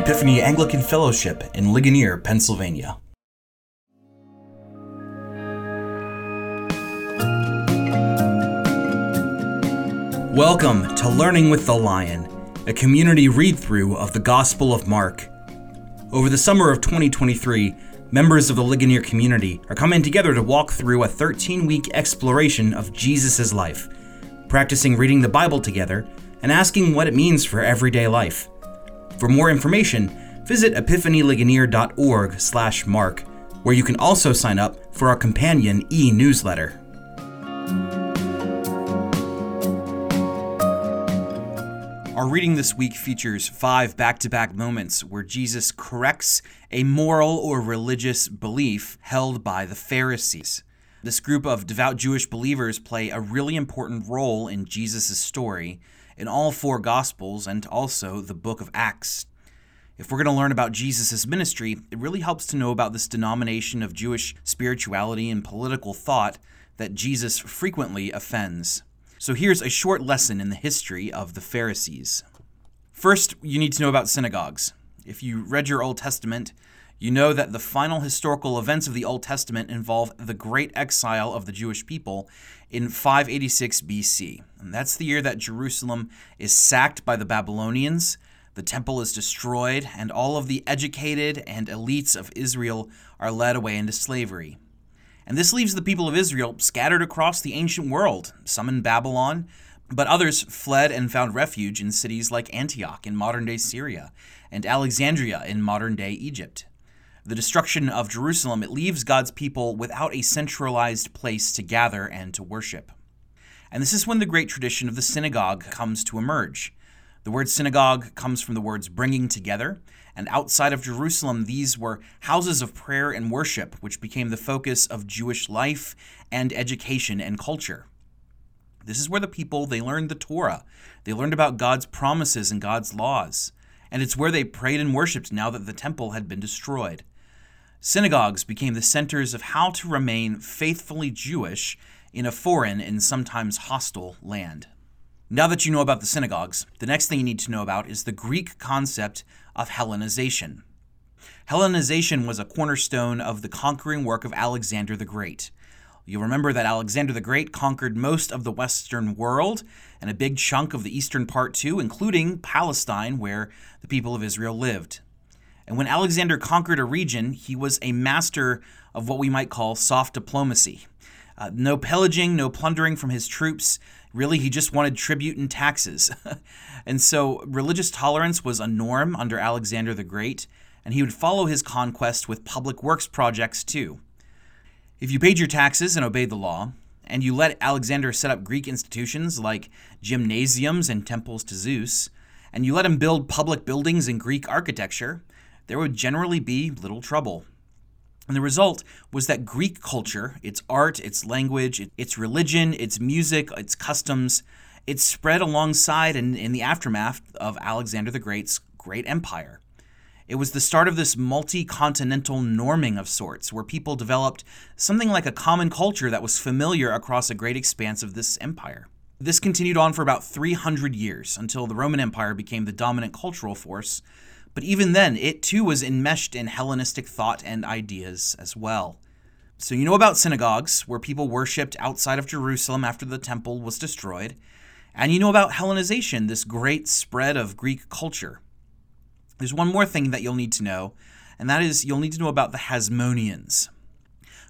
Epiphany Anglican Fellowship in Ligonier, Pennsylvania. Welcome to Learning with the Lion, a community read through of the Gospel of Mark. Over the summer of 2023, members of the Ligonier community are coming together to walk through a 13 week exploration of Jesus' life, practicing reading the Bible together and asking what it means for everyday life. For more information, visit epiphanyligonier.org slash mark, where you can also sign up for our companion e-newsletter. Our reading this week features five back to back moments where Jesus corrects a moral or religious belief held by the Pharisees. This group of devout Jewish believers play a really important role in Jesus' story in all four Gospels and also the book of Acts. If we're going to learn about Jesus' ministry, it really helps to know about this denomination of Jewish spirituality and political thought that Jesus frequently offends. So here's a short lesson in the history of the Pharisees. First, you need to know about synagogues. If you read your Old Testament, you know that the final historical events of the Old Testament involve the great exile of the Jewish people in 586 BC. And that's the year that Jerusalem is sacked by the Babylonians, the temple is destroyed, and all of the educated and elites of Israel are led away into slavery. And this leaves the people of Israel scattered across the ancient world, some in Babylon, but others fled and found refuge in cities like Antioch in modern day Syria and Alexandria in modern day Egypt. The destruction of Jerusalem it leaves God's people without a centralized place to gather and to worship. And this is when the great tradition of the synagogue comes to emerge. The word synagogue comes from the words bringing together, and outside of Jerusalem, these were houses of prayer and worship, which became the focus of Jewish life and education and culture. This is where the people they learned the Torah. They learned about God's promises and God's laws. And it's where they prayed and worshiped now that the temple had been destroyed. Synagogues became the centers of how to remain faithfully Jewish in a foreign and sometimes hostile land. Now that you know about the synagogues, the next thing you need to know about is the Greek concept of Hellenization. Hellenization was a cornerstone of the conquering work of Alexander the Great. You'll remember that Alexander the Great conquered most of the Western world and a big chunk of the eastern part too, including Palestine, where the people of Israel lived. And when Alexander conquered a region, he was a master of what we might call soft diplomacy. Uh, no pillaging, no plundering from his troops. Really, he just wanted tribute and taxes. and so religious tolerance was a norm under Alexander the Great, and he would follow his conquest with public works projects too. If you paid your taxes and obeyed the law, and you let Alexander set up Greek institutions like gymnasiums and temples to Zeus, and you let him build public buildings in Greek architecture, there would generally be little trouble. And the result was that Greek culture, its art, its language, its religion, its music, its customs, it spread alongside and in the aftermath of Alexander the Great's great empire. It was the start of this multi continental norming of sorts, where people developed something like a common culture that was familiar across a great expanse of this empire. This continued on for about 300 years until the Roman Empire became the dominant cultural force, but even then, it too was enmeshed in Hellenistic thought and ideas as well. So, you know about synagogues, where people worshipped outside of Jerusalem after the temple was destroyed. And you know about Hellenization, this great spread of Greek culture. There's one more thing that you'll need to know, and that is you'll need to know about the Hasmoneans.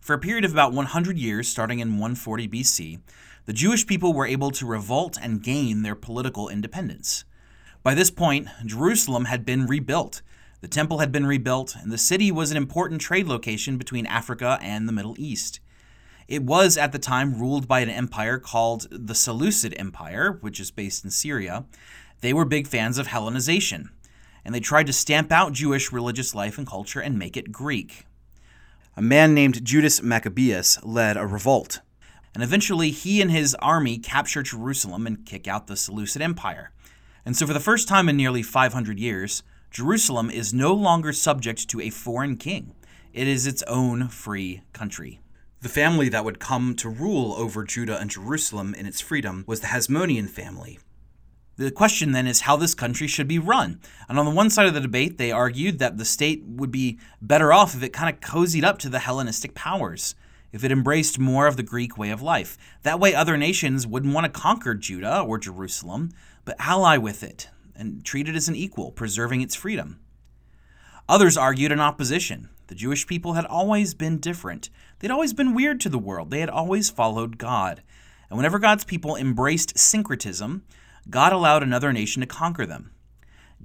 For a period of about 100 years, starting in 140 BC, the Jewish people were able to revolt and gain their political independence. By this point, Jerusalem had been rebuilt. The temple had been rebuilt, and the city was an important trade location between Africa and the Middle East. It was at the time ruled by an empire called the Seleucid Empire, which is based in Syria. They were big fans of Hellenization, and they tried to stamp out Jewish religious life and culture and make it Greek. A man named Judas Maccabeus led a revolt, and eventually he and his army captured Jerusalem and kick out the Seleucid Empire. And so, for the first time in nearly 500 years, Jerusalem is no longer subject to a foreign king. It is its own free country. The family that would come to rule over Judah and Jerusalem in its freedom was the Hasmonean family. The question then is how this country should be run. And on the one side of the debate, they argued that the state would be better off if it kind of cozied up to the Hellenistic powers, if it embraced more of the Greek way of life. That way, other nations wouldn't want to conquer Judah or Jerusalem, but ally with it and treat it as an equal, preserving its freedom. Others argued in opposition. The Jewish people had always been different. They'd always been weird to the world. They had always followed God. And whenever God's people embraced syncretism, God allowed another nation to conquer them.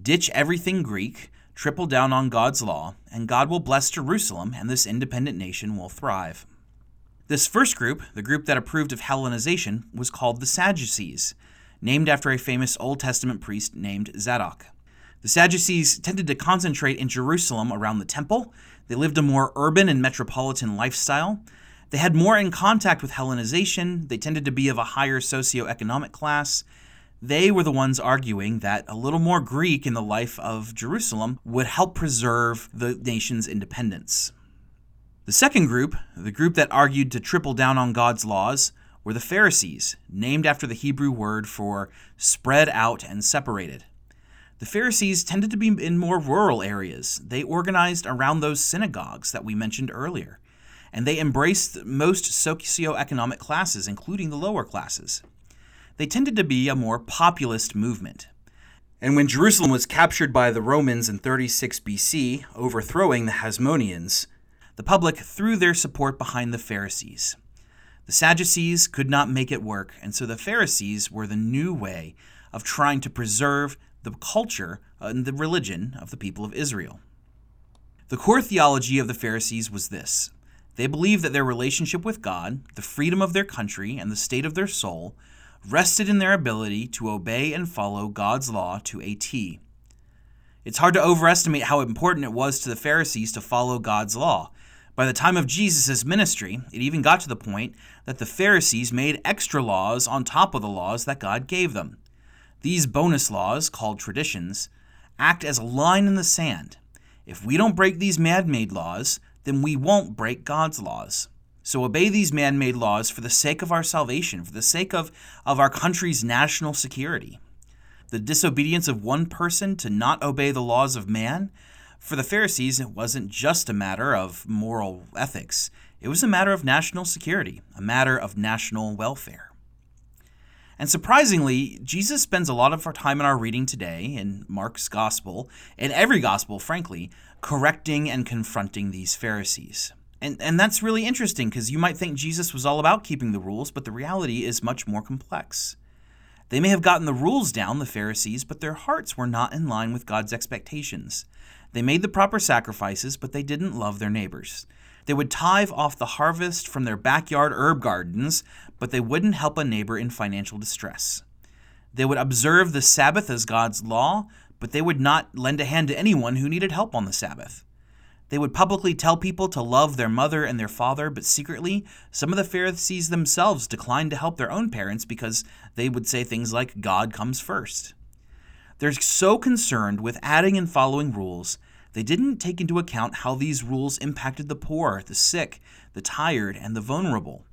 Ditch everything Greek, triple down on God's law, and God will bless Jerusalem, and this independent nation will thrive. This first group, the group that approved of Hellenization, was called the Sadducees, named after a famous Old Testament priest named Zadok. The Sadducees tended to concentrate in Jerusalem around the temple. They lived a more urban and metropolitan lifestyle. They had more in contact with Hellenization. They tended to be of a higher socioeconomic class. They were the ones arguing that a little more Greek in the life of Jerusalem would help preserve the nation's independence. The second group, the group that argued to triple down on God's laws, were the Pharisees, named after the Hebrew word for spread out and separated. The Pharisees tended to be in more rural areas. They organized around those synagogues that we mentioned earlier, and they embraced most socioeconomic classes, including the lower classes they tended to be a more populist movement. And when Jerusalem was captured by the Romans in 36 BC, overthrowing the Hasmoneans, the public threw their support behind the Pharisees. The Sadducees could not make it work, and so the Pharisees were the new way of trying to preserve the culture and the religion of the people of Israel. The core theology of the Pharisees was this they believed that their relationship with God, the freedom of their country, and the state of their soul rested in their ability to obey and follow God's law to a T. It's hard to overestimate how important it was to the Pharisees to follow God's law. By the time of Jesus' ministry, it even got to the point that the Pharisees made extra laws on top of the laws that God gave them. These bonus laws, called traditions, act as a line in the sand. If we don't break these man made laws, then we won't break God's laws. So obey these man made laws for the sake of our salvation, for the sake of, of our country's national security. The disobedience of one person to not obey the laws of man, for the Pharisees, it wasn't just a matter of moral ethics, it was a matter of national security, a matter of national welfare. And surprisingly, Jesus spends a lot of our time in our reading today, in Mark's gospel, in every gospel, frankly, correcting and confronting these Pharisees. And, and that's really interesting because you might think Jesus was all about keeping the rules, but the reality is much more complex. They may have gotten the rules down, the Pharisees, but their hearts were not in line with God's expectations. They made the proper sacrifices, but they didn't love their neighbors. They would tithe off the harvest from their backyard herb gardens, but they wouldn't help a neighbor in financial distress. They would observe the Sabbath as God's law, but they would not lend a hand to anyone who needed help on the Sabbath. They would publicly tell people to love their mother and their father, but secretly, some of the Pharisees themselves declined to help their own parents because they would say things like, God comes first. They're so concerned with adding and following rules, they didn't take into account how these rules impacted the poor, the sick, the tired, and the vulnerable.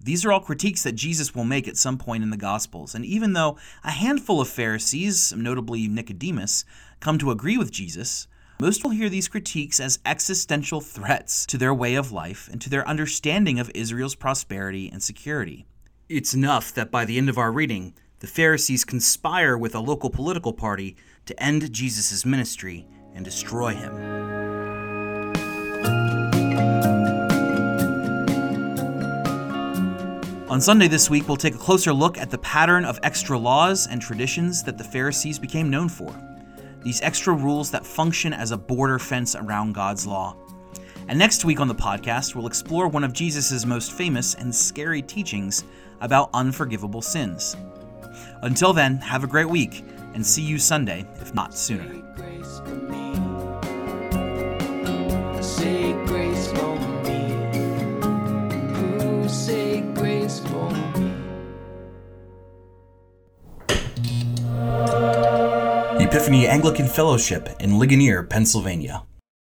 These are all critiques that Jesus will make at some point in the Gospels, and even though a handful of Pharisees, notably Nicodemus, come to agree with Jesus, most will hear these critiques as existential threats to their way of life and to their understanding of Israel's prosperity and security. It's enough that by the end of our reading, the Pharisees conspire with a local political party to end Jesus' ministry and destroy him. On Sunday this week, we'll take a closer look at the pattern of extra laws and traditions that the Pharisees became known for these extra rules that function as a border fence around God's law. And next week on the podcast, we'll explore one of Jesus' most famous and scary teachings about unforgivable sins. Until then, have a great week and see you Sunday, if not sooner. Epiphany Anglican Fellowship in Ligonier, Pennsylvania.